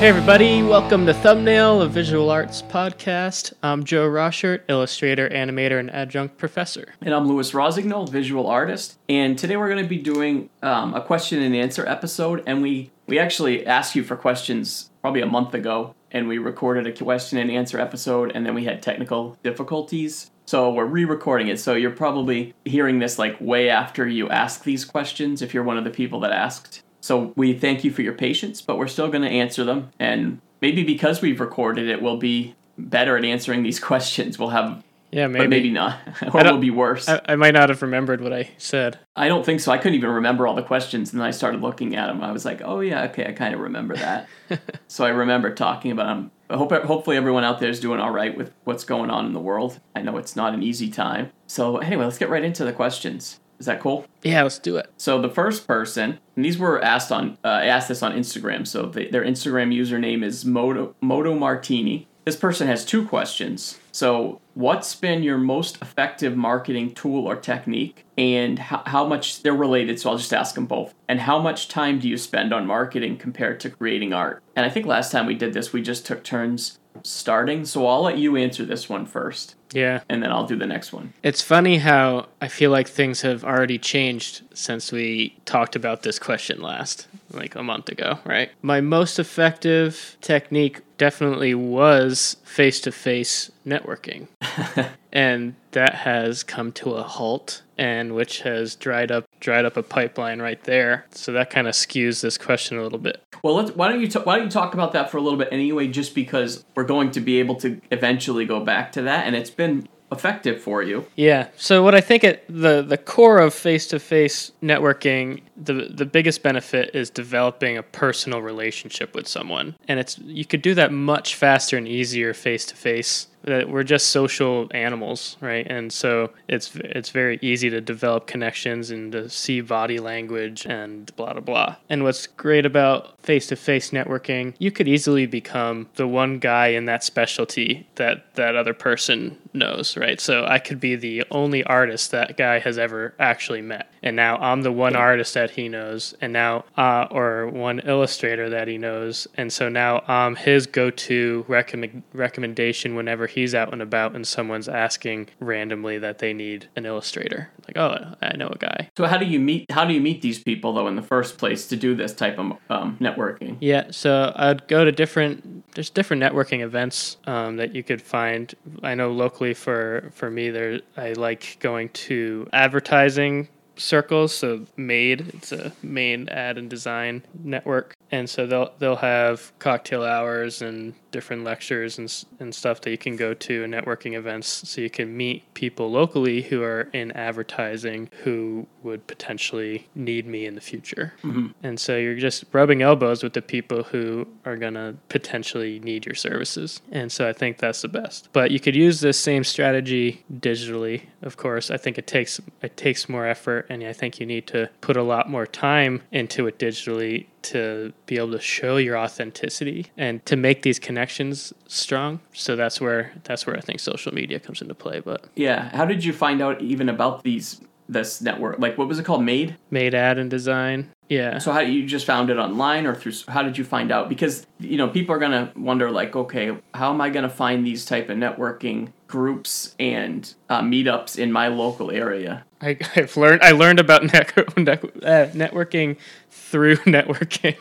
Hey, everybody, welcome to Thumbnail, a visual arts podcast. I'm Joe Rochert, illustrator, animator, and adjunct professor. And I'm Louis Rosignol, visual artist. And today we're going to be doing um, a question and answer episode. And we, we actually asked you for questions probably a month ago, and we recorded a question and answer episode, and then we had technical difficulties. So we're re recording it. So you're probably hearing this like way after you ask these questions if you're one of the people that asked. So we thank you for your patience, but we're still going to answer them. And maybe because we've recorded it, we'll be better at answering these questions. We'll have, Yeah, maybe. but maybe not, or we'll be worse. I, I might not have remembered what I said. I don't think so. I couldn't even remember all the questions, and then I started looking at them. I was like, "Oh yeah, okay, I kind of remember that." so I remember talking about them. I hope hopefully everyone out there is doing all right with what's going on in the world. I know it's not an easy time. So anyway, let's get right into the questions. Is that cool? Yeah, let's do it. So the first person, and these were asked on, uh, asked this on Instagram. So they, their Instagram username is Moto Moto Martini. This person has two questions. So, what's been your most effective marketing tool or technique, and how, how much they're related? So I'll just ask them both. And how much time do you spend on marketing compared to creating art? And I think last time we did this, we just took turns starting. So I'll let you answer this one first, Yeah. and then I'll do the next one. It's funny how I feel like things have already changed since we talked about this question last, like a month ago, right? My most effective technique definitely was face to face networking. and that has come to a halt and which has dried up dried up a pipeline right there. So that kind of skews this question a little bit. Well, let's, why don't you ta- why don't you talk about that for a little bit anyway? Just because we're going to be able to eventually go back to that, and it's been effective for you. Yeah. So what I think at the the core of face to face networking, the the biggest benefit is developing a personal relationship with someone, and it's you could do that much faster and easier face to face. That we're just social animals, right? And so it's it's very easy to develop connections and to see body language and blah blah blah. And what's great about face to face networking, you could easily become the one guy in that specialty that that other person knows, right? So I could be the only artist that guy has ever actually met, and now I'm the one artist that he knows, and now uh, or one illustrator that he knows, and so now I'm his go-to recommend recommendation whenever he's out and about, and someone's asking randomly that they need an illustrator. Like, oh, I know a guy. So how do you meet how do you meet these people though in the first place to do this type of um, networking? Yeah, so I'd go to different. There's different networking events um, that you could find. I know locally for for me, there I like going to advertising circles. So Made, it's a Maine ad and design network, and so they'll they'll have cocktail hours and different lectures and and stuff that you can go to and networking events, so you can meet people locally who are in advertising who would potentially need me in the future. Mm-hmm. And so you're just rubbing elbows with the people who are going to potentially need your services. And so I think that's the best. But you could use this same strategy digitally, of course. I think it takes it takes more effort and I think you need to put a lot more time into it digitally to be able to show your authenticity and to make these connections strong. So that's where that's where I think social media comes into play. But Yeah. How did you find out even about these this network? Like what was it called? Made. made ad and design. Yeah. So how you just found it online or through how did you find out? Because you know people are gonna wonder like, okay, how am I gonna find these type of networking groups and uh, meetups in my local area? I, I've learned I learned about net, uh, networking through networking.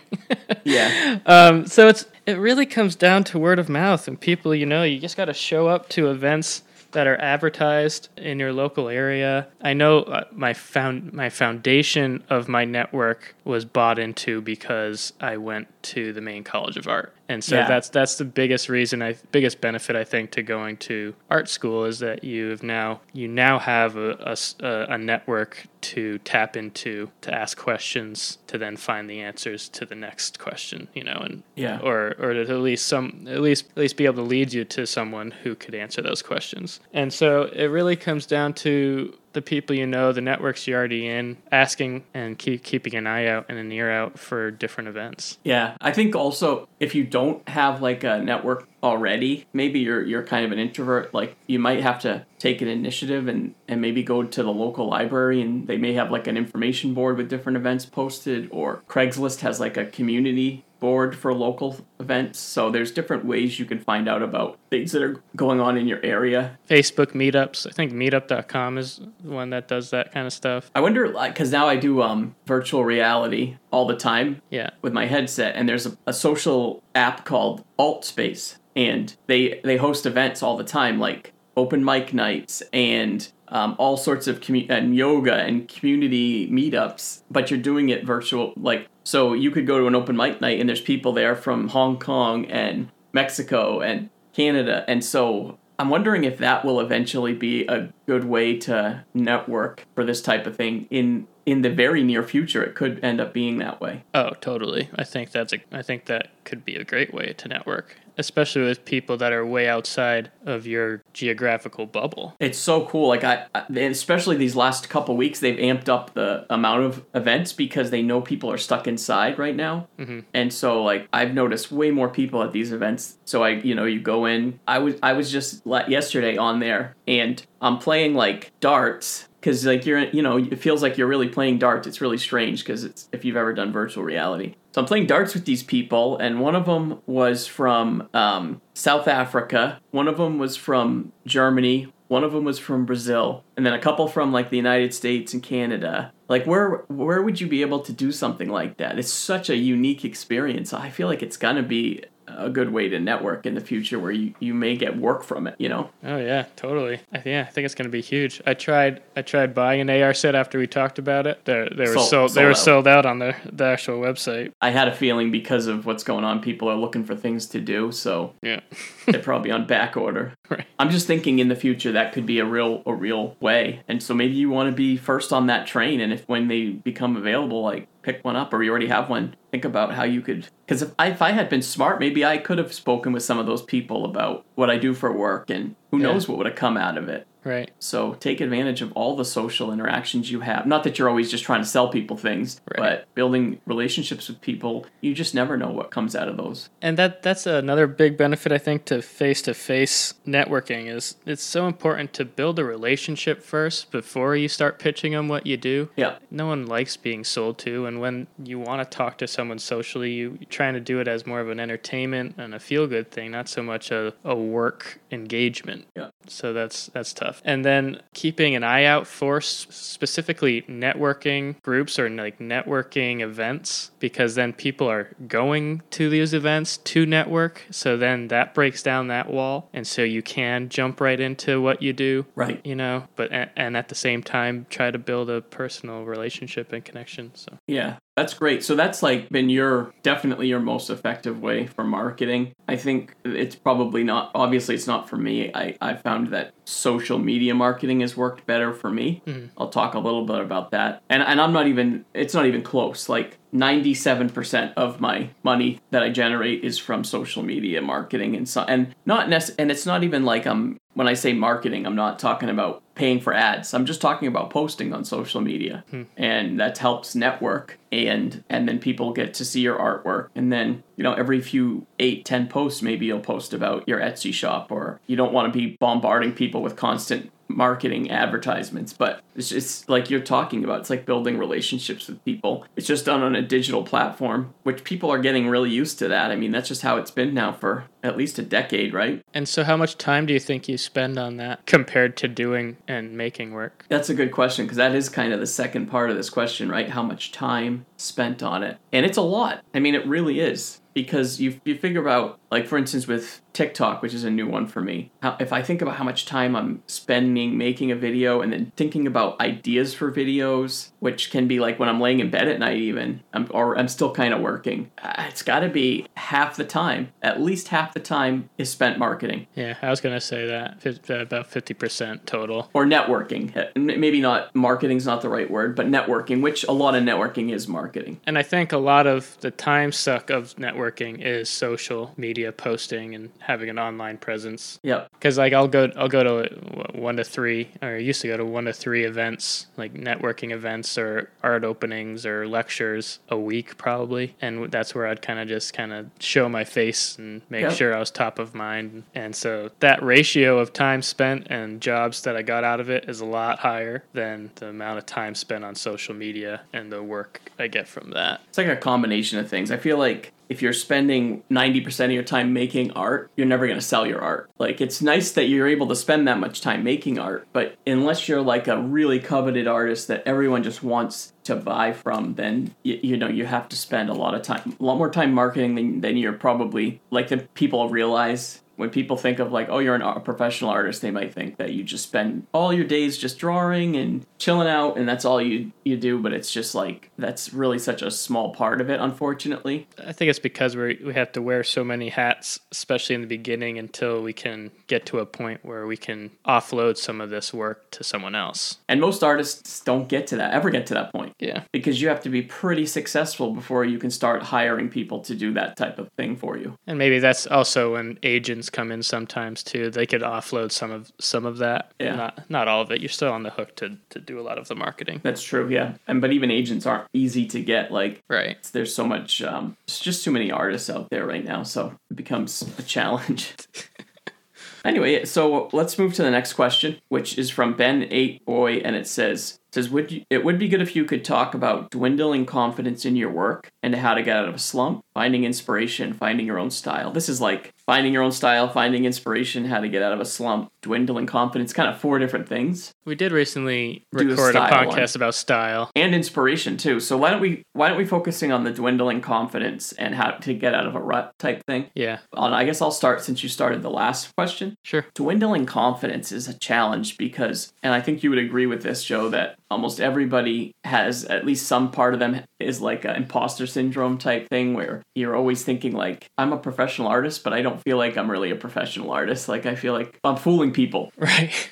Yeah. um, so it's it really comes down to word of mouth and people you know you just got to show up to events that are advertised in your local area. I know uh, my found my foundation of my network was bought into because I went to the Maine College of Art. And so Yeah. that's that's the biggest reason I biggest benefit I think to going to art school is that you have now you now have a a network to tap into to ask questions to then find the answers to the next question you know and Yeah. or or to at least some at least at least be able to lead you to someone who could answer those questions and so it really comes down to the people you know, the networks you're already in, asking and keep keeping an eye out and an ear out for different events. Yeah, I think also if you don't have like a network already, maybe you're you're kind of an introvert. Like you might have to take an initiative and and maybe go to the local library and they may have like an information board with different events posted, or Craigslist has like a community board for local events. So there's different ways you can find out about things that are going on in your area. Facebook meetups. I think meetup.com is the one that does that kind of stuff. I wonder, like, because now I do um, virtual reality all the time Yeah. with my headset, and there's a, a social app called AltSpace, and they they host events all the time, like open mic nights and um, all sorts of commu- and yoga and community meetups. But you're doing it virtual, like so you could go to an open mic night, and there's people there from Hong Kong and Mexico and Canada, and so. I'm wondering if that will eventually be a good way to network for this type of thing in in the very near future. It could end up being that way. Oh, totally. I think that's a I think that could be a great way to network, especially with people that are way outside of your geographical bubble. It's so cool. Like I, especially these last couple weeks, they've amped up the amount of events because they know people are stuck inside right now. Mhm. And so, like, I've noticed way more people at these events. So I, you know, you go in. I was, I was just yesterday on there, and I'm playing like darts because like you're, you know, it feels like you're really playing darts. It's really strange because it's if you've ever done virtual reality. So I'm playing darts with these people, and one of them was from um, South Africa. One of them was from Germany. One of them was from Brazil, and then a couple from like the United States and Canada. Like where where would you be able to do something like that? It's such a unique experience. I feel like it's gonna be a good way to network in the future where you, you may get work from it, you know? Oh yeah, totally. I, yeah, I think it's gonna be huge. I tried I tried buying an AR set after we talked about it. They they were Sold- sold, they sold were out. sold out on the the actual website. I had a feeling because of what's going on, people are looking for things to do, so Yeah. they're probably on back order. Right. I'm just thinking in the future that could be a real a real way. And so maybe you want to be first on that train and if when they become available like pick one up or you already have one, think about how you could cuz if I, if I had been smart, maybe I could have spoken with some of those people about what I do for work and who Yeah. knows what would have come out of it. Right. So take advantage of all the social interactions you have. Not that you're always just trying to sell people things, Right. but building relationships with people, you just never know what comes out of those. And that that's another big benefit I think to face to face networking is it's so important to build a relationship first before you start pitching them what you do. Yeah. No one likes being sold to and when you want to talk to someone socially you you're trying to do it as more of an entertainment and a feel good thing, not so much a, a work engagement. Yeah. So that's that's tough. And then keeping an eye out for specifically networking groups or like networking events because then people are going to these events to network. So then that breaks down that wall and so you can jump right into what you do, Right. you know, but and at the same time try to build a personal relationship and connection. So Yeah. That's great. So that's like been your definitely your most effective way for marketing. I think it's probably not obviously it's not for me. I, I found that social media marketing has worked better for me. Hmm. I'll talk a little bit about that. And and I'm not even it's not even close. Like 97% of my money that I generate is from social media marketing and so and not nec- and it's not even like I'm when I say marketing, I'm not talking about paying for ads. I'm just talking about posting on social media. Hmm. And that helps network and and then people get to see your artwork. And then, you know, every few eight, ten posts maybe you'll post about your Etsy shop or you don't want to be bombarding people with constant marketing advertisements, but it's just like you're talking about. It's like building relationships with people. It's just done on a digital platform, which people are getting really used to that. I mean, that's just how it's been now for at least a decade, right? and so how much time do you think you spend on that compared to doing and making work? That's a good question because that is kind of the second part of this question, right? How much time spent on it? And it's a lot. I mean, it really is because you you figure about like for instance with TikTok, which is a new one for me. How, if I think about how much time I'm spending making a video and then thinking about ideas for videos, which can be like when I'm laying in bed at night even, I'm or I'm still kind of working. uh, It's got to be half the time, at least half the time is spent marketing Yeah, I was going to say that about 50% total. or networking. Uh, Maybe not marketing's not the right word, but networking, which a lot of networking is marketing. And I think a lot of the time suck of networking is social media media posting and having an online presence. Yep. Because like I'll go I'll go to one to three or I used to go to one to three events like networking events or art openings or lectures a week probably, and that's where I'd kind of just kind of show my face and make Yep. sure I was top of mind. And so that ratio of time spent and jobs that I got out of it is a lot higher than the amount of time spent on social media and the work I get from that. It's like a combination of things. I feel like if you're spending 90% of your time making art, you're never going to sell your art. Like, it's nice that you're able to spend that much time making art, but unless you're like a really coveted artist that everyone just wants to buy from, then you, you know, you have to spend a lot of time, a lot more time marketing than, than you're probably like the people realize. When people think of like, oh, you're an, a professional artist, they might think that you just spend all your days just drawing and chilling out, and that's all you you do. But it's just like that's really such a small part of it, unfortunately. I think it's because we we have to wear so many hats, especially in the beginning, until we can get to a point where we can offload some of this work to someone else. And most artists don't get to that, ever get to that point. Yeah. Because you have to be pretty successful before you can start hiring people to do that type of thing for you. And maybe that's also when agents come in sometimes too. They could offload some of some of that. Yeah. Not not all of it. You're still on the hook to, to do a lot of the marketing. That's true, yeah. And but even agents aren't easy to get. Like Right. there's so much, um, there's just too many artists out there right now, so it becomes a challenge. anyway, so let's move to the next question, which is from Ben Eight Boy, and it says says would you, it would be good if you could talk about dwindling confidence in your work and how to get out of a slump, finding inspiration, finding your own style. This is like finding your own style, finding inspiration, how to get out of a slump, dwindling confidence, kind of four different things. We did recently Do record a one. podcast about style. and inspiration too. So why don't we why don't we focusing on the dwindling confidence and how to get out of a rut type thing? Yeah. Um, I guess I'll start since you started the last question. Sure. Dwindling confidence is a challenge because, and I think you would agree with this, Joe, that almost everybody has at least some part of them is like an imposter syndrome type thing where you're always thinking like I'm a professional artist, but I don't feel like I'm really a professional artist. Like I feel like I'm fooling people. Right.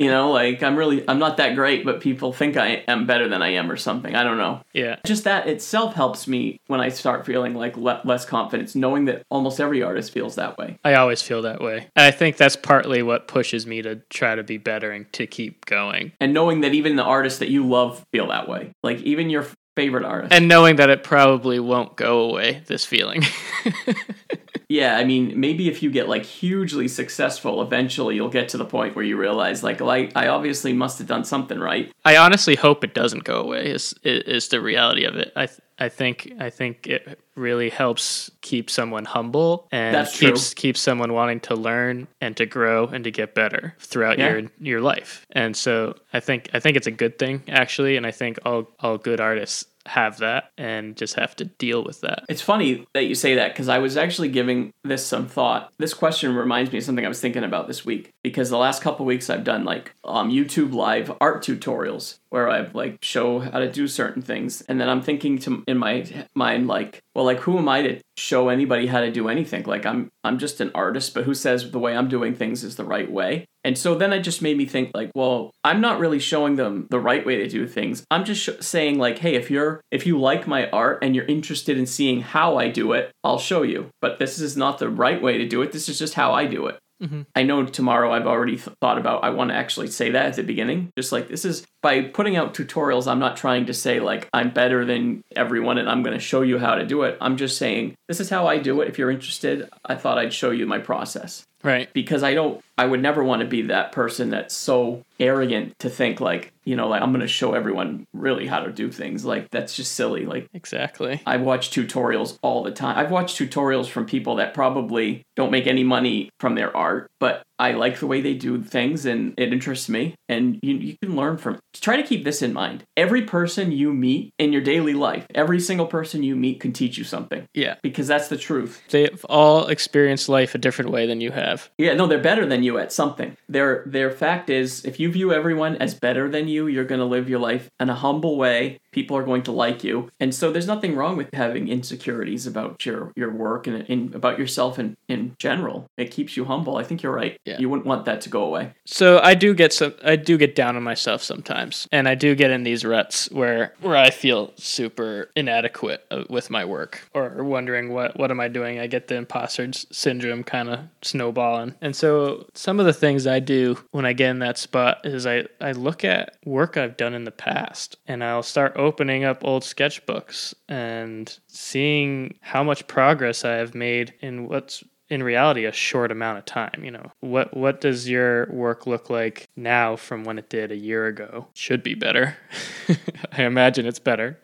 You know, like I'm really I'm not that great, but people think I am better than I am or something. I don't know yeah. just that itself helps me when I start feeling like le- less confidence, knowing that almost every artist feels that way. I always feel that way. And I think that's partly what pushes me to try to be better and to keep going. And knowing that even the artists that you love feel that way. Like even your favorite artist. And knowing that it probably won't go away, this feeling. yeah, I mean, maybe if you get like hugely successful, eventually you'll get to the point where you realize like, like I obviously must have done something right. I honestly hope it doesn't go away. Is is, the reality of it? I th- I think I think it really helps keep someone humble and That's true. keeps keeps someone wanting to learn and to grow and to get better throughout Yeah. your your life. And so I think I think it's a good thing actually, and I think all all good artists have that and just have to deal with that. It's funny that you say that because I was actually giving this some thought. This question reminds me of something I was thinking about this week because the last couple weeks I've done like um, YouTube live art tutorials where I've like show how to do certain things, and then I'm thinking to in my mind like, well, like who am I to show anybody how to do anything? Like I'm I'm just an artist, but who says the way I'm doing things is the right way? And so then it just made me think like, well, I'm not really showing them the right way to do things. I'm just sh- saying like, hey, if you're if you like my art and you're interested in seeing how I do it, I'll show you. But this is not the right way to do it. This is just how I do it. Mm-hmm. I know tomorrow I've already th- thought about I want to actually say that at the beginning. Just like this is by putting out tutorials, I'm not trying to say like I'm better than everyone and I'm going to show you how to do it. I'm just saying this is how I do it. If you're interested, I thought I'd show you my process Right. because I don't I would never want to be that person that's so arrogant to think like, you know, like I'm going to show everyone really how to do things. Like that's just silly. Like Exactly. I watch tutorials all the time. I've watched tutorials from people that probably don't make any money from their art, but I like the way they do things and it interests me. And you, you can learn from it. Try to keep this in mind. Every person you meet in your daily life, every single person you meet can teach you something Yeah. because that's the truth. They've all experienced life a different way than you have. Yeah, no, they're better than you at something. Their their fact is if you view everyone as better than you, you're going to live your life in a humble way. People are going to like you. And so there's nothing wrong with having insecurities about your your work and, and about yourself in, in general. It keeps you humble. I think you're right. Yeah. You wouldn't want that to go away. So I do get some I do get down on myself sometimes. And I do get in these ruts where where I feel super inadequate uh, with my work or wondering what what am I doing? I get the imposter syndrome kind of snowballing. And so some of the things I do when I get in that spot is I I look at work I've done in the past and I'll start opening up old sketchbooks and seeing how much progress I have made in what's in reality a short amount of time you know? What what does your work look like now from when it did a year ago? Should be better. I imagine it's better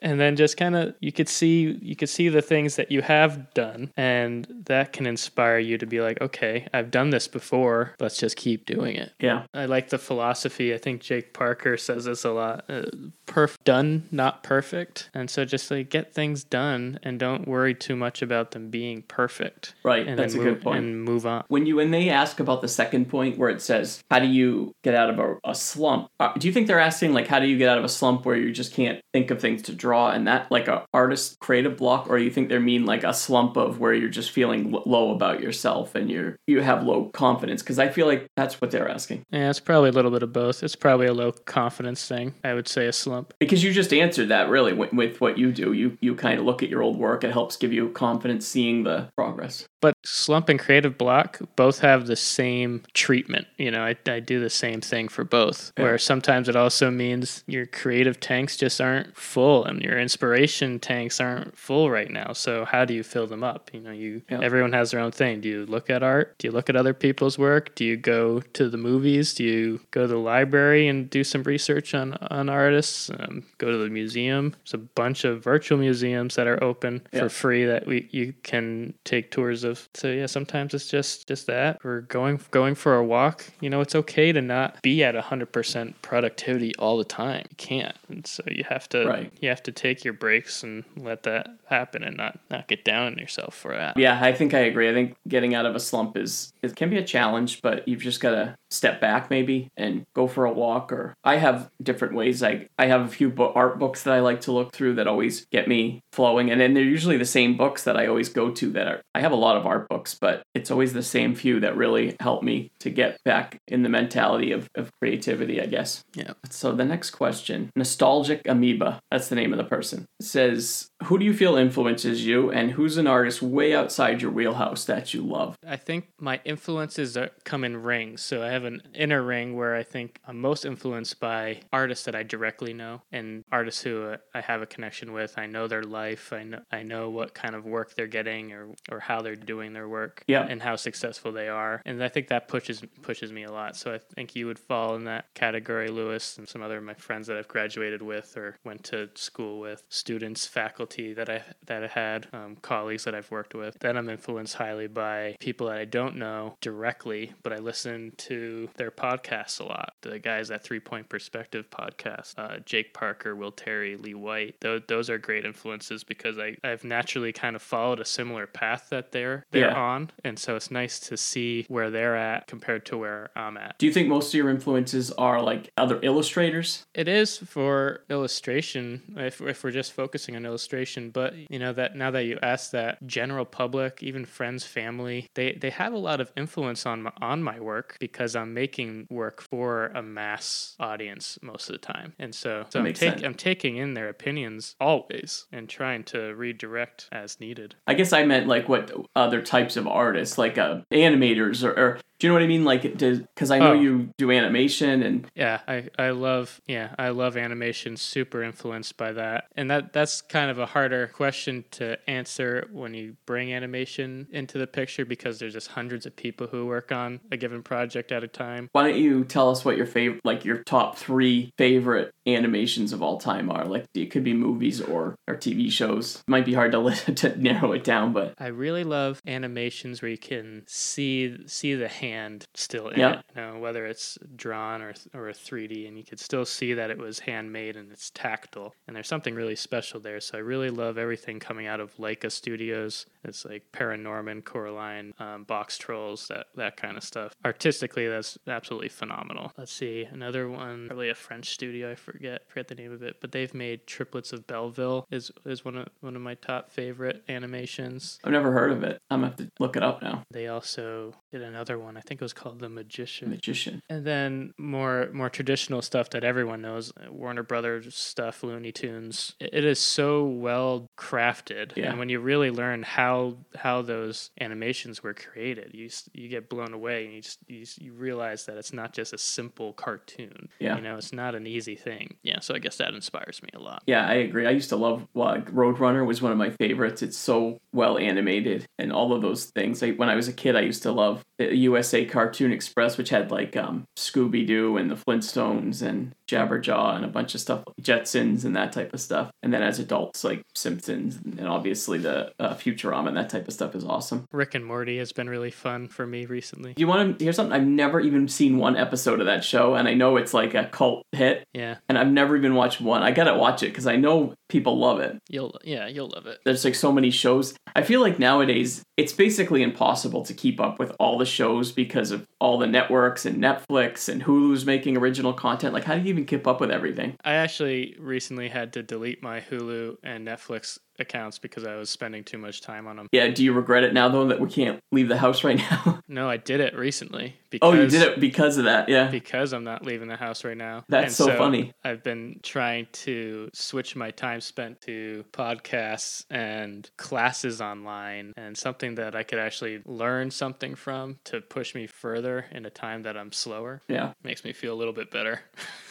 and then just kind of you could see you could see the things that you have done and that can inspire you to be like okay i've done this before let's just keep doing it Yeah. i like the philosophy i think jake parker says this a lot uh, perf done not perfect and so just like get things done and don't worry too much about them being perfect Right. and That's a then good move, point. and move on when you when they ask about the second point where it says how do you get out of a, a slump uh, do you think they're asking like how do you get out of a slump where you just can't think of things to draw and that like a artist creative block or you think they mean like a slump of where you're just feeling l- low about yourself and you're you have low confidence? Because i feel like that's what they're asking. Yeah it's probably a little bit of both. It's probably a low confidence thing i would say a slump. Because you just answered that really with, with what you do. You you kind of look at your old work it helps give you confidence seeing the progress. But slump and creative block both have the same treatment you know i, I do the same thing for both. Yeah. where sometimes it also means your creative tanks just aren't full and your inspiration tanks aren't full right now. So how do you fill them up? You know you Yeah. everyone has their own thing. Do you look at art? Do you look at other people's work? Do you go to the movies? Do you go to the library and do some research on on artists? Um, go to the museum? There's a bunch of virtual museums that are open Yeah. for free that we you can take tours of. So yeah sometimes it's just just that. Or going going for a walk. You know it's okay to not be at 100% productivity all the time. You can't. And so you have to Right. you have to take your breaks and let that happen and not not get down on yourself for that Yeah, I think I agree. I think getting out of a slump is it can be a challenge, but you've just got to step back maybe and go for a walk or I have different ways like I have a few bo- art books that I like to look through that always get me flowing and then they're usually the same books that I always go to that are I have a lot of art books, but it's always the same few that really help me to get back in the mentality of, of creativity, I guess. Yeah. So the next question, nostalgic amoeba, that's the name of the person, says, "Who do you feel influences you, and who's an artist way outside your wheelhouse that you love?" I think my influences are, come in rings. So I have an inner ring where I think I'm most influenced by artists that I directly know and artists who uh, I have a connection with. I know their life. I know I know what kind of work they're getting or or how they're doing their work. Yeah. And how successful they are. And I think that pushes pushes me a lot. So I think you would fall in that category, Lewis, and some other of my friends that I've graduated with or went to school with, students, faculty that I that I had, um, colleagues that I've worked with. Then I'm influenced highly by people that I don't know directly, but I listen to their podcasts a lot. The guys at Three Point Perspective podcast, uh, Jake Parker, Will Terry, Lee White. Those, those are great influences because I, I've naturally kind of followed a similar path that they're they're Yeah. on, and so it's nice to see where they're at compared to where I'm at. Do you think most of your influences are like other illustrators? It is for illustration if, if we're just focusing on illustration, but you know that now that you ask that general public, even friends, family, they, they have a lot of influence on my, on my work because I'm making work for a mass audience most of the time. And so, so I'm, take. I'm taking in their opinions always and trying to redirect as needed. I guess I meant like what other types of artists, like uh, animators, or, or do you know what I mean? Like, because I know Oh. you do animation and Yeah, I, I love yeah, I love animation, super influenced by that. And that that's kind of a harder question to answer when you bring animation into the picture because there's just hundreds of people who work on a given project at a time. Why don't you tell us what your favorite, like your top three favorite animations of all time are? Like it could be movies or or TV shows. It Might be hard to to narrow it down, but I really love animations where you can see see the hand still in Yeah. it, you know, whether it's drawn or or 3D, and you could still see that it was handmade and it's tactile. And there's something really special there. So I really love everything coming out of Laika Studios, It's like Paranorman, Coraline, um, Box Trolls, that that kind of stuff. Artistically, that's absolutely phenomenal. Let's see another one, probably a French studio. I forget forget the name of it, but they've made Triplets of Belleville. is is one of one of my top favorite animations. I've never heard of it. I'm gonna have to look it up now. They also did another one. I think it was called The Magician. Magician. And then more more traditional stuff that everyone knows, Warner Brothers stuff, Looney Tunes. It is so well crafted, Yeah. and when you really learn how how those animations were created, you you get blown away, and you just you, s- you realize that it's not just a simple cartoon. Yeah. you know, it's not an easy thing. Yeah, so I guess that inspires me a lot. Yeah, I agree. I used to love like Roadrunner was one of my favorites. It's so well animated and all of those things. Like when I was a kid, I used to love the USA Cartoon Express, which had like um, Scooby Doo and the Flintstones and Jabberjaw and a bunch of stuff, Jetsons and that type of stuff. And then as adults, like Simpsons and obviously the uh, Futurama and that type of stuff is awesome. Rick and Morty has been really fun for me recently. You want to hear something? I've never even seen one episode of that show, and I know it's like a cult hit, Yeah, and I've never even watched one. I gotta watch it because I know people love it. you'll yeah you'll love it. there's like so many shows. I feel like nowadays it's basically impossible to keep up with all the shows because of all the networks and Netflix and Hulu's making original content. Like, how do you even keep up with everything? I actually recently had to delete my Hulu and Netflix accounts because I was spending too much time on them. Yeah, do you regret it now though that we can't leave the house right now? No, I did it recently. Because, oh, you did it because of that. Yeah, because I'm not leaving the house right now. That's so funny. I've been trying to switch my time spent to podcasts and classes online and something that I could actually learn something from to push me further in a time that I'm slower. yeah. Makes me feel a little bit better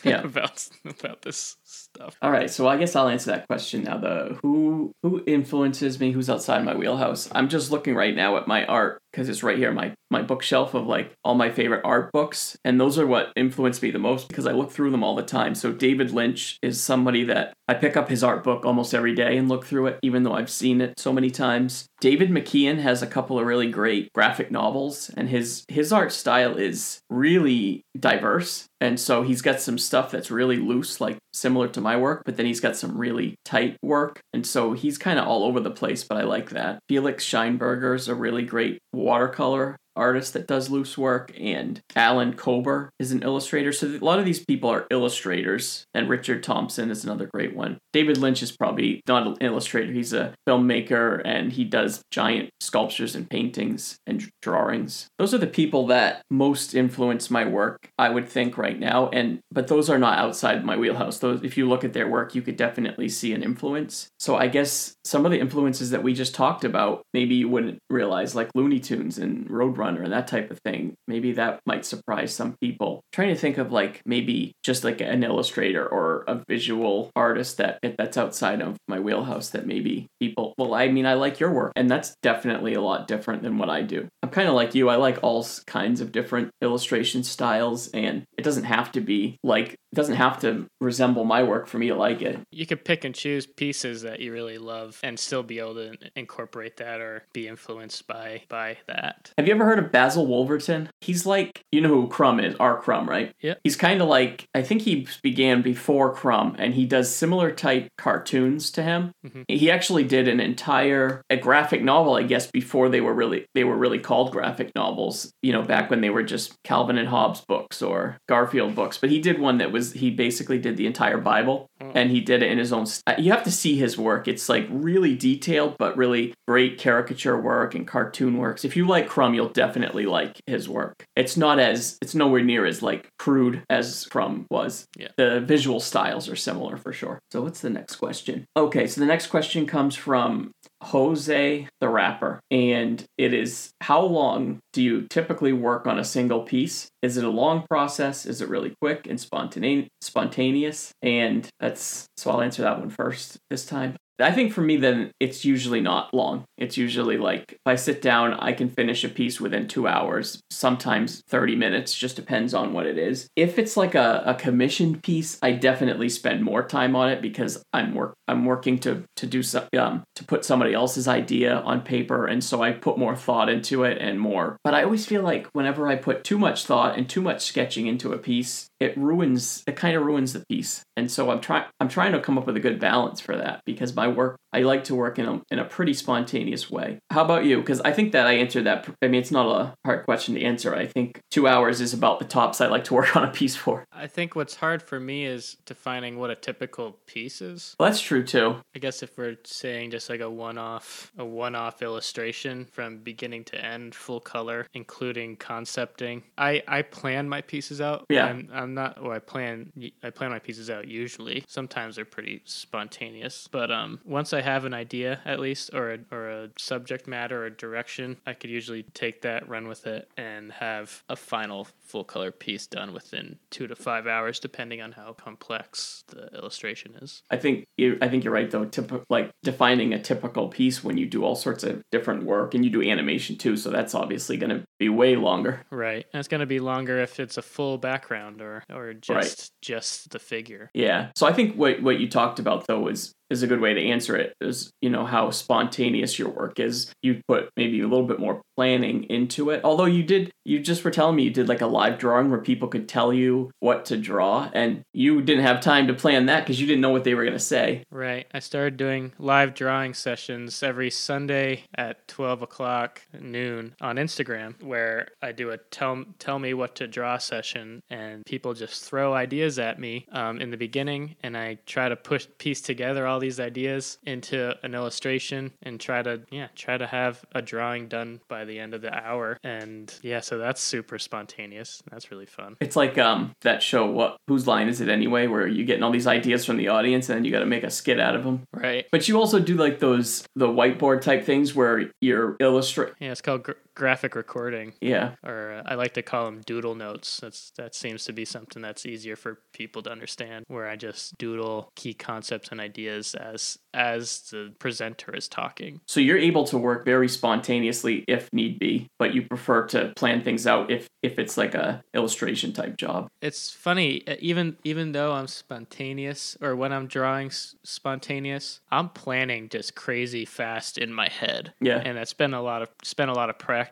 Yeah. about about this stuff. All right, so I guess I'll answer that question now. The who who influences me? Who's outside my wheelhouse? I'm just looking right now at my art because it's right here, my my bookshelf of like all my favorite art books, and those are what influence me the most because I look through them all the time. So David Lynch is somebody that I pick up his art book almost every day and look through it, even though I've seen it so many times. David McKean has a couple of really great graphic novels, and his his art style is really diverse. And so he's got some stuff that's really loose, like similar to my work, but then he's got some really tight work. And so he's kind of all over the place, but I like that. Felix Scheinberger is a really great watercolor artist that does loose work, and Alan Kober is an illustrator. So a lot of these people are illustrators, and Richard Thompson is another great one. David Lynch is probably not an illustrator, he's a filmmaker, and he does giant sculptures and paintings and drawings. Those are the people that most influence my work, I would think right now. And but those are not outside my wheelhouse. Those if you look at their work, you could definitely see an influence. So I guess some of the influences that we just talked about, maybe you wouldn't realize, like Looney Tunes and Roadrunner and that type of thing. Maybe that might surprise some people. trying to think of like maybe just like an illustrator or a visual artist that that's outside of my wheelhouse that maybe people well I mean I like your work and that's definitely a lot different than what I do. I'm kind of like you. I like all kinds of different illustration styles and it doesn't have to be like it doesn't have to resemble my work for me to like it. You could pick and choose pieces that you really love and still be able to incorporate that or be influenced by by that. Have you ever heard of Basil Wolverton? He's like, you know who Crumb is, R. Crumb, right? Yep. He's kind of like, I think he began before Crumb, and he does similar type cartoons to him. Mhm. He actually did an entire a graphic novel, I guess, before they were really they were really called graphic novels. You know, back when they were just Calvin and Hobbes books or Garfield books. But he did one that was he basically did the entire Bible, Oh. and he did it in his own. St- you have to see his work. It's like really detailed, but really great caricature work and cartoon works. If you like Crumb, you'll definitely like his work. It's not as it's nowhere near as like crude as Crumb was. Yeah. The visual styles are similar for sure. So what's the next question? Okay, so the next question comes from Jose the rapper, and it is how long do you typically work on a single piece? Is it a long process? Is it really quick and spontane- spontaneous? And that's so I'll answer that one first this time. I think for me, then it's usually not long. It's usually like if I sit down, I can finish a piece within two hours, sometimes 30 minutes, just depends on what it is. If it's like a, a commissioned piece, I definitely spend more time on it because I'm work I'm working to to do some um to put somebody else's idea on paper and so I put more thought into it and more. But I always feel like whenever I put too much thought and too much sketching into a piece, it ruins it kind of ruins the piece. And so I'm trying I'm trying to come up with a good balance for that because my work I like to work in a, in a pretty spontaneous way. How about you? Because I think that I answered that. I mean, it's not a hard question to answer. I think two hours is about the tops I like to work on a piece for. I think what's hard for me is defining what a typical piece is. Well, that's true too. I guess if we're saying just like a one-off, a one-off illustration from beginning to end, full color, including concepting. I I plan my pieces out. Yeah. I'm, I'm not. Or I plan. I plan my pieces out usually. Sometimes they're pretty spontaneous, but um, once I have an idea at least, or a, or a subject matter or direction, I could usually take that, run with it, and have a final full color piece done within two to five hours, depending on how complex the illustration is. I think you, I think you're right though. Typ- like defining a typical piece when you do all sorts of different work and you do animation too, so that's obviously going to be way longer. Right, and it's going to be longer if it's a full background or or just just the figure. Yeah. So I think what what you talked about though is is a good way to answer it is you know how spontaneous your work is. You put maybe a little bit more planning into it. Although you did you just were telling me you did like a live drawing where people could tell you what to draw and you didn't have time to plan that because you didn't know what they were going to say. Right. I started doing live drawing sessions every Sunday at 12 o'clock noon on Instagram, where I do a tell, tell me what to draw session, and people just throw ideas at me um, in the beginning, and I try to push piece together all these ideas into an illustration and try to yeah try to have a drawing done by the end of the hour. And yeah, so that's super spontaneous. That's really fun. it's like um that show what whose line is it anyway where you're getting all these ideas from the audience and then you got to make a skit out of them Right. but you also do like those the whiteboard type things where you're illustrate Yeah, it's called gr- graphic recording. yeah or uh, I like to call them doodle notes. That's that seems to be something that's easier for people to understand. Where I just doodle key concepts and ideas as as the presenter is talking. So you're able to work very spontaneously if need be, but you prefer to plan things out if if it's like a illustration type job. It's funny, even even though I'm spontaneous, or when I'm drawing s- spontaneous, I'm planning just crazy fast in my head. Yeah. and that's been a lot of spent a lot of practice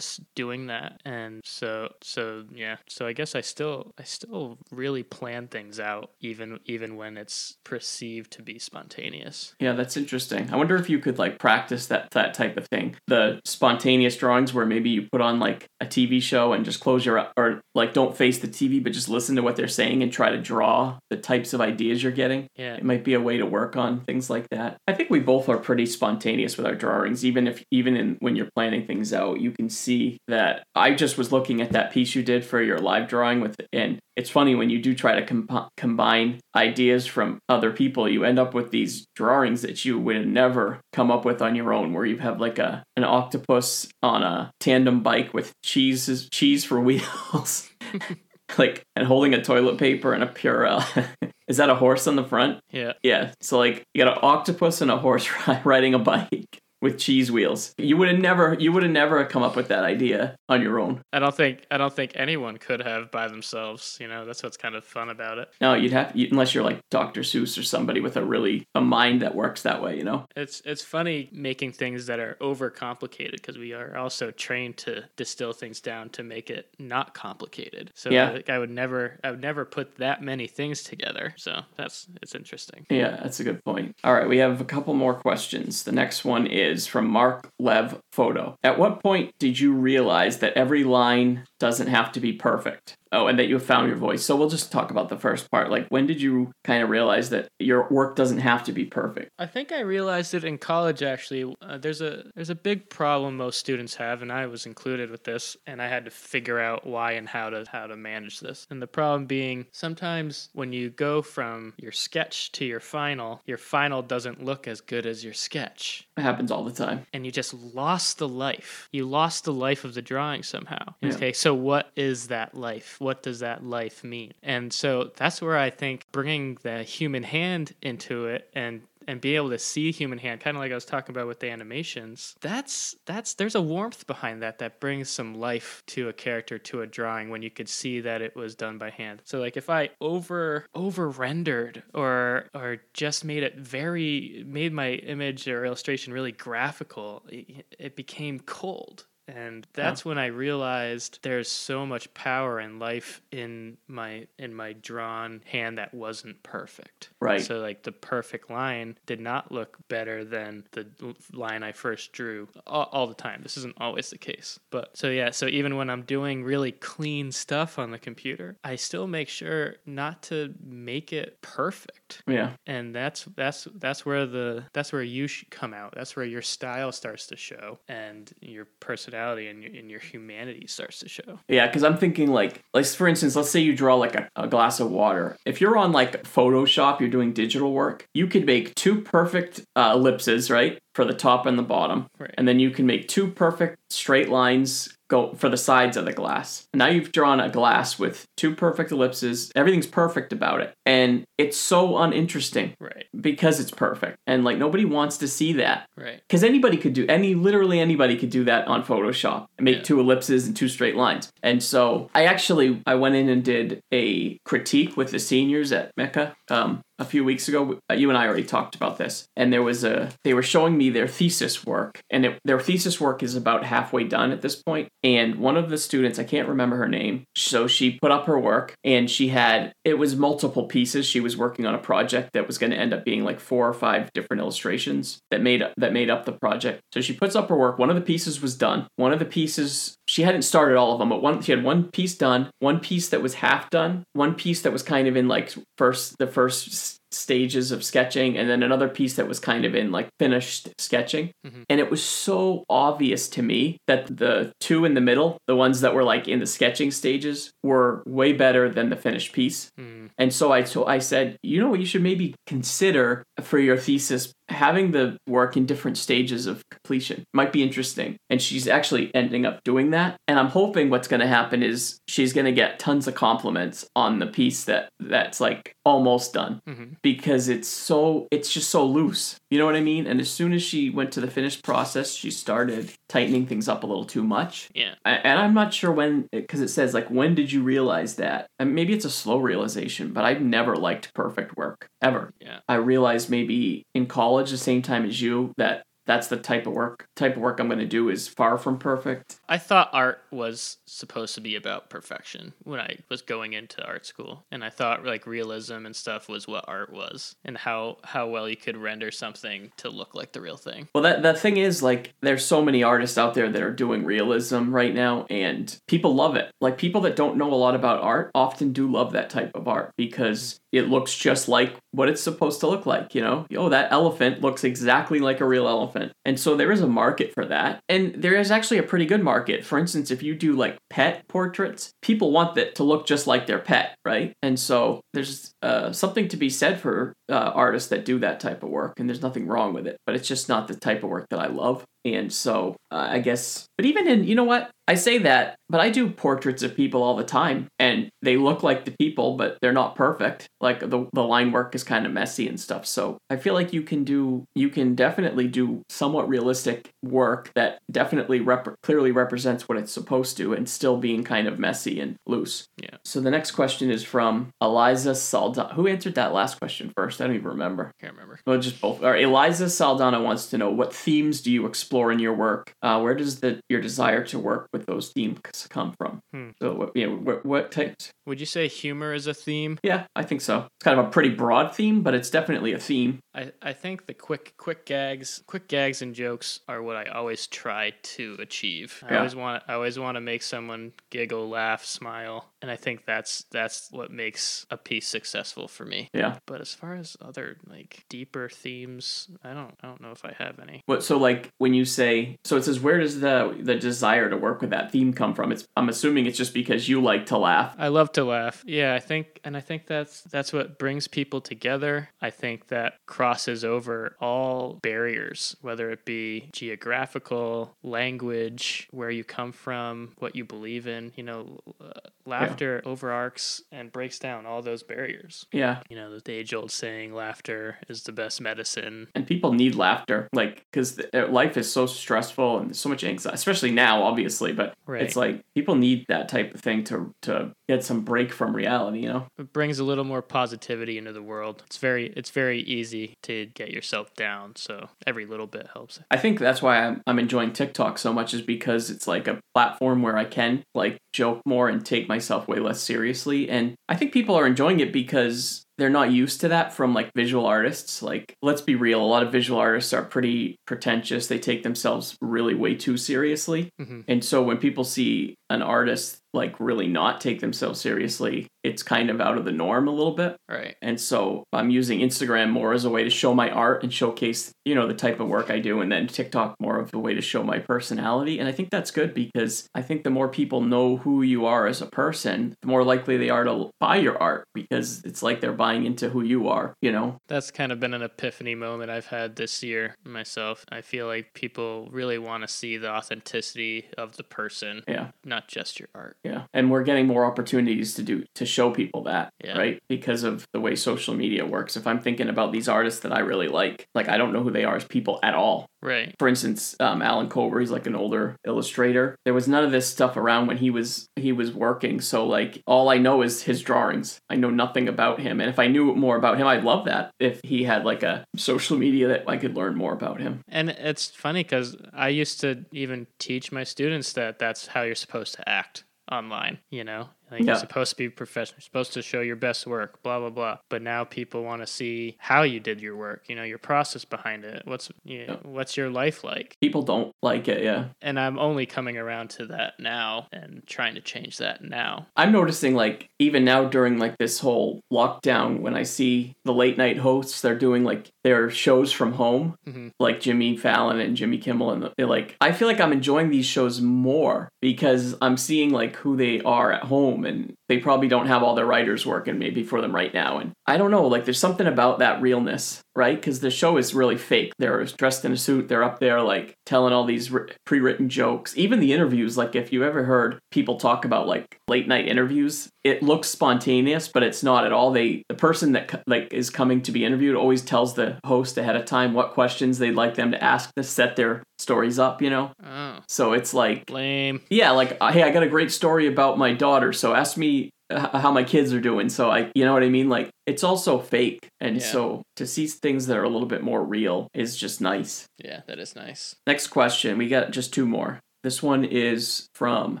doing that, and so so yeah, so I guess I still I still really plan things out, even even when it's perceived to be spontaneous. Yeah, that's interesting. I wonder if you could like practice that that type of thing. The spontaneous drawings where maybe you put on like a TV show and just close your or like don't face the TV but just listen to what they're saying and try to draw the types of ideas you're getting. Yeah, It might be a way to work on things like that. I think we both are pretty spontaneous with our drawings, even if even in when you're planning things out, you can see that. I just was looking at that piece you did for your live drawing with, and it's funny when you do try to combine ideas from other people, you end up with these drawings that you would never come up with on your own. Where you have like a an octopus on a tandem bike with cheese cheese for wheels. like and holding a toilet paper and a Purell. Is that a horse on the front? yeah. Yeah. So like you got an octopus and a horse riding a bike with cheese wheels. You would have never you would have never come up with that idea on your own. I don't think I don't think anyone could have by themselves. You know, that's what's kind of fun about it. No, you'd have you, unless you're like Dr. Seuss or somebody with a really a mind that works that way, you know. It's it's funny making things that are overcomplicated because we are also trained to distill things down to make it not complicated. So Yeah. like, I would never I would never put that many things together. So that's it's interesting. Yeah, that's a good point. All right, we have a couple more questions. The next one is from Mark Lev Photo. At what point did you realize that every line doesn't have to be perfect? Oh, and that you have found your voice. So we'll just talk about the first part. Like, when did you kind of realize that your work doesn't have to be perfect? I think I realized it in college. Actually, uh, there's a there's a big problem most students have, and I was included with this. And I had to figure out why and how to how to manage this. And the problem being, sometimes when you go from your sketch to your final, your final doesn't look as good as your sketch, It happens all the time. and you just lost the life. You lost the life of the drawing somehow. Yeah. Okay, so what is that life? What does that life mean? And so that's where I think bringing the human hand into it and and be able to see human hand kind of like I was talking about with the animations that's that's there's a warmth behind that that brings some life to a character to a drawing when you could see that it was done by hand so like if I over over rendered or or just made it very made my image or illustration really graphical it, it became cold and oh. that's when I realized there's so much power and life in my in my drawn hand that wasn't perfect. Right. So like the perfect line did not look better than the line I first drew all, all the time. This isn't always the case, but so yeah. So even when I'm doing really clean stuff on the computer, I still make sure not to make it perfect Yeah. and that's that's that's where the that's where you should come out that's where your style starts to show and your personality and your, and your humanity starts to show Yeah, because I'm thinking like, like for instance, let's say you draw like a, a glass of water. If you're on like Photoshop, you're doing digital work, you could make two perfect uh, ellipses, right, for the top and the bottom, Right. and then you can make two perfect straight lines go for the sides of the glass. Now you've drawn a glass with two perfect ellipses. Everything's perfect about it, and it's so uninteresting right because it's perfect, and like nobody wants to see that. right Because anybody could do any, literally anybody could do that on Photoshop and make Yeah. two ellipses and two straight lines. And so I actually I went in and did a critique with the seniors at MECA um, a few weeks ago. Uh, You and I already talked about this, and there was a they were showing me their thesis work, and it, their thesis work is about halfway done at this point. And one of the students, I can't remember her name, so she put up her work, and she had it was multiple pieces. She was working on a project that was going to end up being like four or five different illustrations that made that made up the project. So she puts up her work. One of the pieces was done. One of the pieces she hadn't started all of them, but one she had one piece done, one piece that was half done, one piece that was kind of in like first the first stages of sketching and then another piece that was kind of in like finished sketching. Mhm. and it was so obvious to me that the two in the middle the ones that were like in the sketching stages were way better than the finished piece. Mm, and so I so I said, you know what, you should maybe consider for your thesis having the work in different stages of completion. Might be interesting. And she's actually ending up doing that. And I'm hoping what's going to happen is she's going to get tons of compliments on the piece that that's like almost done mhm. because it's so it's just so loose. You know what I mean? And as soon as she went to the finished process, she started tightening things up a little too much. yeah I- and I'm not sure when, because it says like, when did you realize that? And maybe it's a slow realization, but I've never liked perfect work ever. Yeah. I realized maybe in college, the same time as you, that that's the type of work type of work I'm going to do is far from perfect. I thought art was supposed to be about perfection when I was going into art school, and I thought like realism and stuff was what art was, and how how well you could render something to look like the real thing. Well, that the thing is, like, there's so many artists out there that are doing realism right now, and people love it. Like, people that don't know a lot about art often do love that type of art because it looks just like what it's supposed to look like. You know, oh, that elephant looks exactly like a real elephant, and so there is a market for that, and there is actually a pretty good market. For instance, if you do like pet portraits, people want that to look just like their pet, right? And so there's uh, something to be said for uh, artists that do that type of work, and there's nothing wrong with it. But it's just not the type of work that I love. And so uh, I guess, but even in, you know what? I say that, but I do portraits of people all the time, and they look like the people, but they're not perfect. Like the the line work is kind of messy and stuff. So I feel like you can do, you can definitely do somewhat realistic work that definitely rep- clearly represents what it's supposed to, and still being kind of messy and loose. Yeah. So the next question is from Eliza Saldana. Who answered that last question first? I don't even remember. Can't remember. Well, just both. Or Eliza Saldana wants to know what themes do you explore in your work? Uh, where does the your desire to work with those themes come from? Hmm. So, what, yeah, what, what types? Would you say humor is a theme? Yeah, I think so. It's kind of a pretty broad theme, but it's definitely a theme. I, I think the quick quick gags quick gags and jokes are what I always try to achieve. Yeah. I always want I always want to make someone giggle, laugh, smile, and I think that's that's what makes a piece successful for me. Yeah. But as far as other like deeper themes, I don't I don't know if I have any. What? So, like when you say, so it says, where does the the desire to work with that theme come from? It's. I'm assuming it's just because you like to laugh. I love to laugh. Yeah, I think and I think that's that's what brings people together. I think that crosses over all barriers, whether it be geographical, language, where you come from, what you believe in, you know, uh, laughter overarcs and breaks down all those barriers. Yeah. You know, the age old saying laughter is the best medicine. and people need laughter like because life is so stressful and so much anxiety especially now obviously but Right. it's like people need that type of thing to to get some break from reality, you know? It brings a little more positivity into the world. It's very it's very easy to get yourself down, so every little bit helps. I think that's why I'm, I'm enjoying TikTok so much is because it's like a platform where I can like joke more and take myself way less seriously. And I think people are enjoying it because they're not used to that from like visual artists. Like, let's be real, a lot of visual artists are pretty pretentious. They take themselves really way too seriously. Mhm. And so when people see an artist like really not take themselves seriously, it's kind of out of the norm a little bit. Right. And so I'm using Instagram more as a way to show my art and showcase, you know, the type of work I do, and then TikTok more of a way to show my personality. And I think that's good because I think the more people know who you are as a person, the more likely they are to buy your art because it's like they're buying into who you are, you know? That's kind of been an epiphany moment I've had this year myself. I feel like people really want to see the authenticity of the person, Yeah. not just your art. Yeah. And we're getting more opportunities to do to show people that, Yeah. right? Because of the way social media works. If I'm thinking about these artists that I really like, like I don't know who they are as people at all. Right. for instance, um, Alan Cober, he's like an older illustrator. There was none of this stuff around when he was he was working. So like all I know is his drawings. I know nothing about him. And if I knew more about him, I'd love that. If he had like a social media that I could learn more about him. And it's funny because I used to even teach my students that that's how you're supposed to act online, you know? Like Yeah. you're supposed to be professional, you're supposed to show your best work, blah blah blah. But now people want to see how you did your work, you know, your process behind it. What's you know, what's your life like? People don't like it, yeah. And I'm only coming around to that now and trying to change that now. I'm noticing like even now during like this whole lockdown when I see the late night hosts they're doing like their shows from home Mhm. like Jimmy Fallon and Jimmy Kimmel and like I feel like I'm enjoying these shows more because I'm seeing like who they are at home and they probably don't have all their writers working maybe for them right now. And I don't know like there's something about that realness right? Because the show is really fake. They're dressed in a suit. They're up there like telling all these pre-written jokes. Even the interviews like if you ever heard people talk about like late night interviews it looks spontaneous but it's not at all. They the person that like is coming to be interviewed always tells the host ahead of time what questions they'd like them to ask to set their stories up you know? Oh, so it's like lame. yeah like hey i got a great story about my daughter so ask me how my kids are doing. So i you know what i mean? Like it's also fake. And Yeah. so to see things that are a little bit more real is just nice. Yeah, that is nice. next question. We got just two more this one is from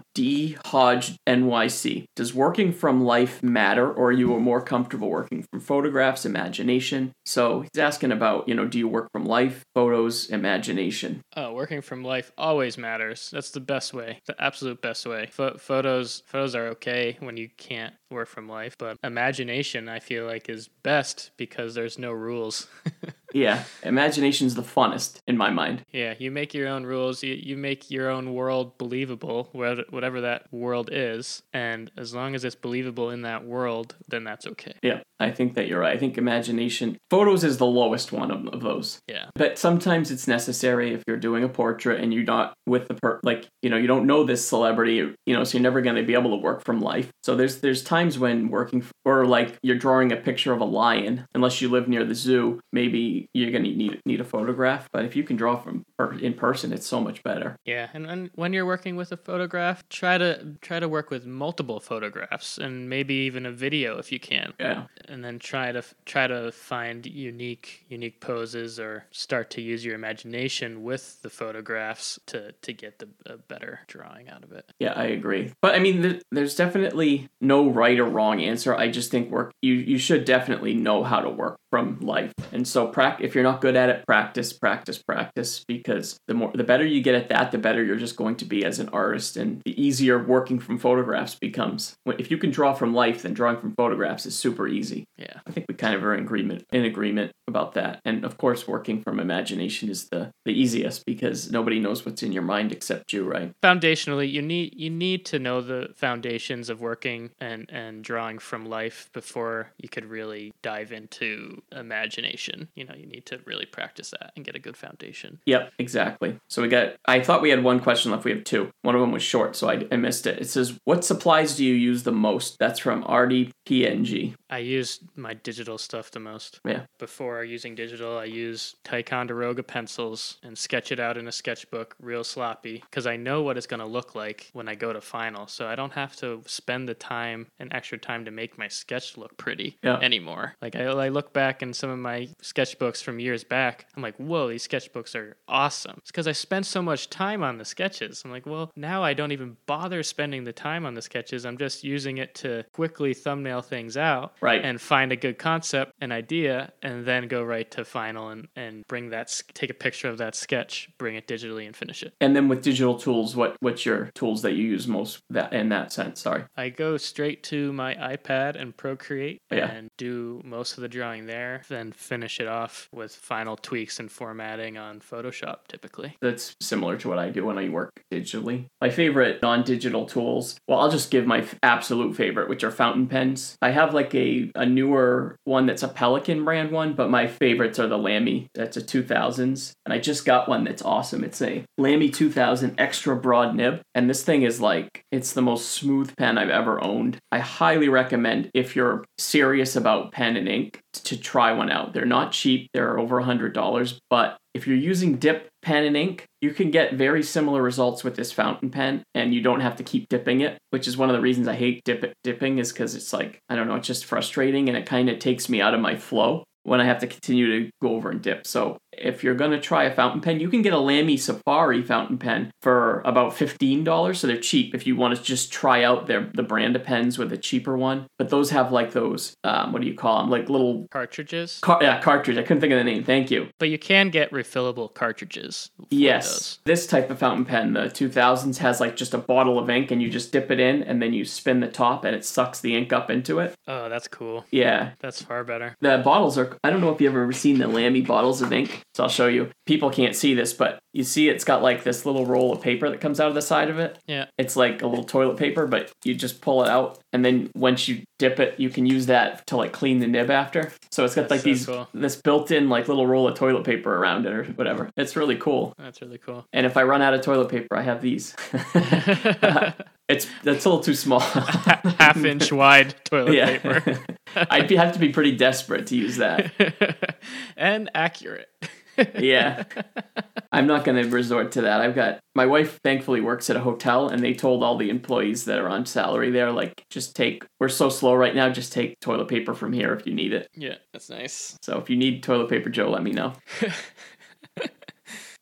D Hodge NYC. Does working from life matter, or are you more comfortable working from photographs, imagination? So he's asking about, you know, do you work from life, photos, imagination? Oh, working from life always matters. That's the best way, the absolute best way. Pho- photos, photos are okay when you can't work from life, but imagination, I feel like, is best because there's no rules. Yeah, imagination's the funnest in my mind. yeah, you make your own rules. You you make your own world believable, whatever that world is, and as long as it's believable in that world, then that's okay. Yeah, I think that you're right. I think imagination, photos is the lowest one of, of those. Yeah, But sometimes it's necessary if you're doing a portrait and you're not with the per like you know you don't know this celebrity you know so you're never going to be able to work from life. So there's there's times when working f- or like you're drawing a picture of a lion unless you live near the zoo maybe you're to need need a photograph. But if you can draw from in person, it's so much better. yeah. And when when you're working with a photograph, try to try to work with multiple photographs and maybe even a video if you can. Yeah. and then try to try to find unique unique poses or start to use your imagination with the photographs to to get the a better drawing out of it. Yeah, I agree. But I mean, th- there's definitely no right or wrong answer. I just think work you you should definitely know how to work from life. And so, prac- if you're not good at it, practice, practice, practice. Because the more the better you get at that, the better you're just going to be as an artist, and the easier working from photographs becomes. If you can draw from life, then drawing from photographs is super easy. Yeah. I think we kind of are in agreement in agreement about that. And of course, working from imagination is the the easiest because nobody knows what's in your mind except you, right? Foundationally, you need you need to know the foundations of working and and drawing from life before you could really dive into imagination. You know, you need to really practice that and get a good foundation. Yep, exactly. So we got. I thought we had one question left. We have two. One of them was short, so I, I missed it. It says, "What supplies do you use the most?" That's from RDPNG. I use my digital stuff the most. Yeah. Before using digital, I use Ticonderoga pencils and sketch it out in a sketchbook real sloppy because I know what it's going to look like when I go to final. So I don't have to spend the time and extra time to make my sketch look pretty Yeah. anymore. Like I, I look back in some of my sketchbooks from years back, I'm like, whoa, these sketchbooks are awesome. It's because I spent so much time on the sketches. I'm like, well, now I don't even bother spending the time on the sketches. I'm just using it to quickly thumbnail things out Right. and find a good concept, an idea, and then go right to final and, and bring that, take a picture of that sketch, bring it digitally and finish it. And then with digital tools, what what's your tools that you use most that in that sense? Sorry. I go straight to my iPad and Procreate Yeah. and do most of the drawing there, then finish it off with final tweaks and formatting on Photoshop typically. That's similar to what I do when I work digitally. My favorite non-digital tools. Well, I'll just give my f- absolute favorite, which are fountain pens. I have like a a newer one that's a Pelikan brand one, but my favorites are the Lamy. That's a 2000s, and I just got one that's awesome. It's a Lamy 2000 extra broad nib, and this thing is like it's the most smooth pen I've ever owned. I highly recommend if you're serious about pen and ink to try one out. They're not cheap. They're over a hundred dollars, but if you're using dip pen and ink, you can get very similar results with this fountain pen, and you don't have to keep dipping it. Which is one of the reasons I hate dip dipping is because it's like I don't know, it's just frustrating, and it kind of takes me out of my flow when I have to continue to go over and dip. So if you're gonna try a fountain pen, you can get a Lamy Safari fountain pen for about fifteen dollars. So they're cheap if you want to just try out their the brand of pens with a cheaper one. But those have like those um, what do you call them? Like little Cartridges, car- yeah cartridge. I couldn't think of the name. Thank you. but you can get refillable cartridges. Yes, those. this type of fountain pen, the 2000s, has like just a bottle of ink and you just dip it in and then you spin the top and it sucks the ink up into it. Oh, that's cool. Yeah, That's far better. the bottles are, I don't know if you've ever seen the Lamy bottles of ink. So I'll show you. People can't see this, but you see it's got like this little roll of paper that comes out of the side of it. Yeah. It's like a little toilet paper, but you just pull it out and then once you dip it, you can use that to like clean the nib after. So it's got That's like so these, cool. this built in like little roll of toilet paper around it or whatever. It's really cool. That's really cool. And if I run out of toilet paper, I have these. it's that's a little too small. Half inch wide toilet yeah, paper. I'd be, have to be pretty desperate to use that. and accurate. Yeah, I'm not going to resort to that. I've got my wife. Thankfully, works at a hotel, and they told all the employees that are on salary there, like, just take. We're so slow right now. Just take toilet paper from here if you need it. Yeah, that's nice. So if you need toilet paper, Joe, let me know.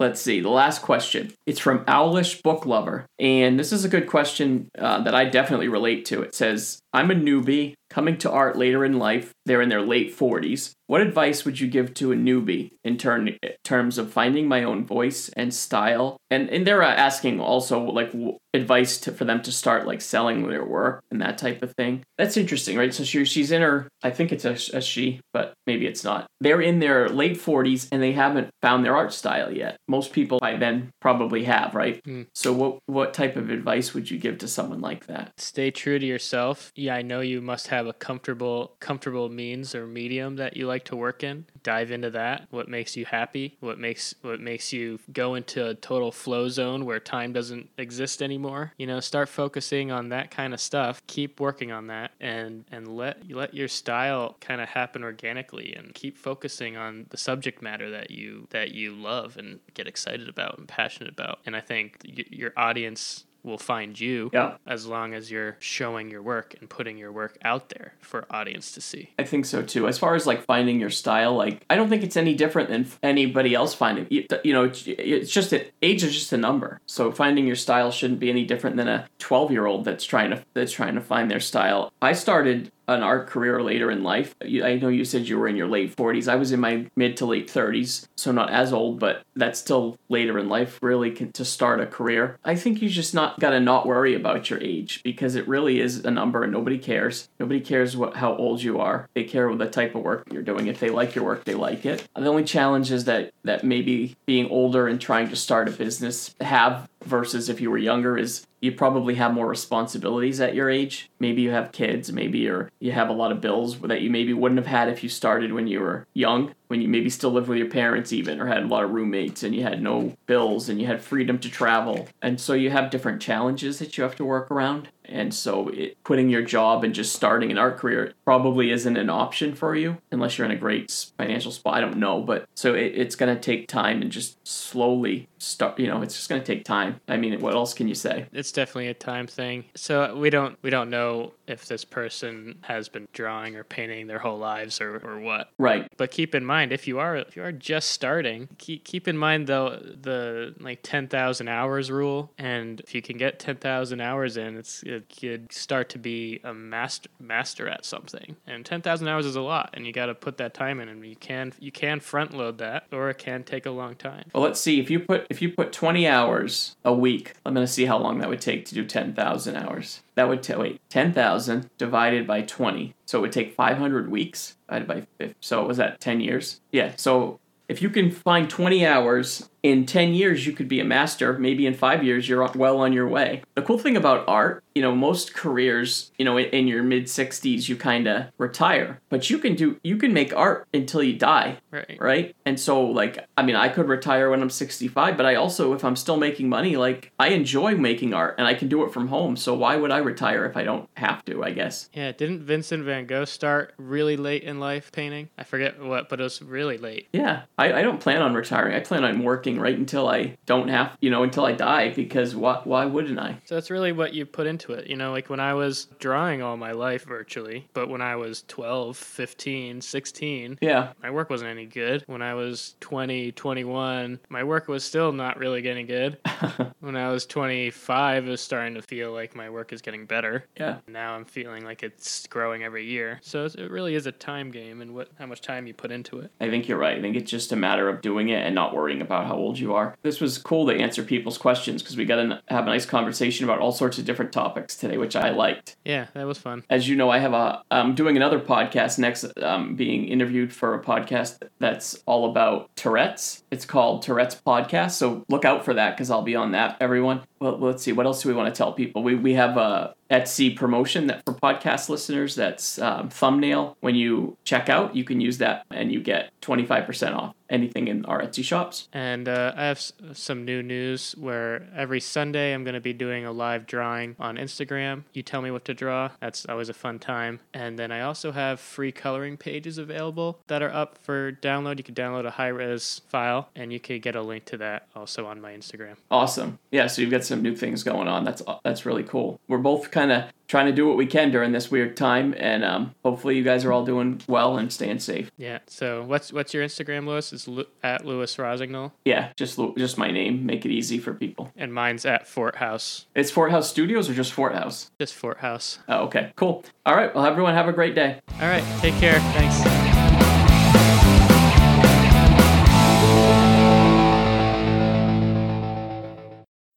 Let's see. The last question. It's from Owlish Book Lover. And this is a good question uh, that I definitely relate to. It says, I'm a newbie coming to art later in life. They're in their late 40s. What advice would you give to a newbie in turn, terms of finding my own voice and style? And, and they're uh, asking also, like, w- advice to, for them to start, like, selling their work and that type of thing. That's interesting, right? So she, she's in her, I think it's a, a she, but maybe it's not. They're in their late 40s and they haven't found their art style yet. Most people by then probably have, right? Hmm. So what what type of advice would you give to someone like that? Stay true to yourself. Yeah, I know you must have a comfortable comfortable means or medium that you like to work in. Dive into that. What makes you happy? What makes what makes you go into a total flow zone where time doesn't exist anymore? You know, start focusing on that kind of stuff. Keep working on that and and let let your style kind of happen organically and keep focusing on the subject matter that you that you love and get excited about and passionate about. And I think y- your audience will find you Yeah. as long as you're showing your work and putting your work out there for audience to see. I think so too. As far as like finding your style, like I don't think it's any different than anybody else finding. You, you know, it's, it's just that age is just a number. So finding your style shouldn't be any different than a twelve year old that's trying to that's trying to find their style. I started an art career later in life. I know you said you were in your late 40s. I was in my mid to late 30s, so not as old, but that's still later in life, really, to start a career. I think you just not got to not worry about your age because it really is a number and nobody cares. Nobody cares what how old you are. They care what the type of work you're doing. If they like your work, they like it. The only challenge is that that maybe being older and trying to start a business have versus if you were younger is you probably have more responsibilities at your age. Maybe you have kids, maybe you're you have a lot of bills that you maybe wouldn't have had if you started when you were young. When you maybe still lived with your parents even or had a lot of roommates and you had no bills and you had freedom to travel. And so you have different challenges that you have to work around. And so it, quitting your job and just starting an art career probably isn't an option for you unless you're in a great financial spot. I don't know, but so it, it's going to take time and just slowly start. You know, it's just going to take time. I mean, what else can you say? It's definitely a time thing. So we don't we don't know if this person has been drawing or painting their whole lives or, or what. Right. But keep in mind if you are if you are just starting, keep keep in mind though the like ten thousand hours rule, and if you can get ten thousand hours in, it's it could start to be a master master at something. And ten thousand hours is a lot, and you got to put that time in, and you can you can front load that, or it can take a long time. Well, let's see if you put if you put twenty hours a week. I'm gonna see how long that would take to do ten thousand hours. That would take wait ten thousand divided by twenty, so it would take five hundred weeks divided by fifty. So was that ten years? Yeah. So if you can find 20 hours in 10 years you could be a master maybe in 5 years you're well on your way the cool thing about art you know most careers you know in your mid 60s you kind of retire but you can do you can make art until you die Right. right and so like i mean i could retire when i'm 65 but i also if i'm still making money like i enjoy making art and i can do it from home so why would i retire if i don't have to i guess Yeah, didn't Vincent van Gogh start really late in life painting? I forget what, but it was really late. yeah i, I don't plan on retiring i plan on working right until i don't have you know until i die because why, why wouldn't i So that's really what you put into it. You know, like when I was drawing all my life virtually, but when I was 12, 15, 16, yeah my work wasn't any good. When I was 20, 21, my work was still not really getting good. when I was 25, it was starting to feel like my work is getting better. yeah Now I'm feeling like it's growing every year. So it really is a time game and what how much time you put into it. I think you're right. I think it's just a matter of doing it and not worrying about how old you are. This was cool to answer people's questions because we got to have a nice conversation about all sorts of different topics today, which I liked. Yeah, that was fun. As you know, I have a I'm doing another podcast next. Um, being interviewed for a podcast that's all about Tourette's. It's called Tourette's Podcast. So look out for that because I'll be on that. Everyone. Well, let's see. What else do we want to tell people? We we have a Etsy promotion that for podcast listeners. That's um, thumbnail. When you check out, you can use that and you get twenty five percent off anything in our Etsy shops. And uh, I have s- some new news where every Sunday I'm going to be doing a live drawing on Instagram. You tell me what to draw. That's always a fun time. And then I also have free coloring pages available that are up for download. You can download a high res file and you can get a link to that also on my Instagram. Awesome. Yeah, so you've got some new things going on. That's that's really cool. We're both kind of trying to do what we can during this weird time, and um, hopefully you guys are all doing well and staying safe. Yeah. So what's what's your Instagram, Lewis? It's Lu- at Lewis Rossignol, Yeah, just just my name. Make it easy for people. and mine's at Fort House. It's Fort House Studios or just Fort House? Just Fort House. Oh, okay, cool. All right. Well, everyone have a great day. All right. Take care. Thanks.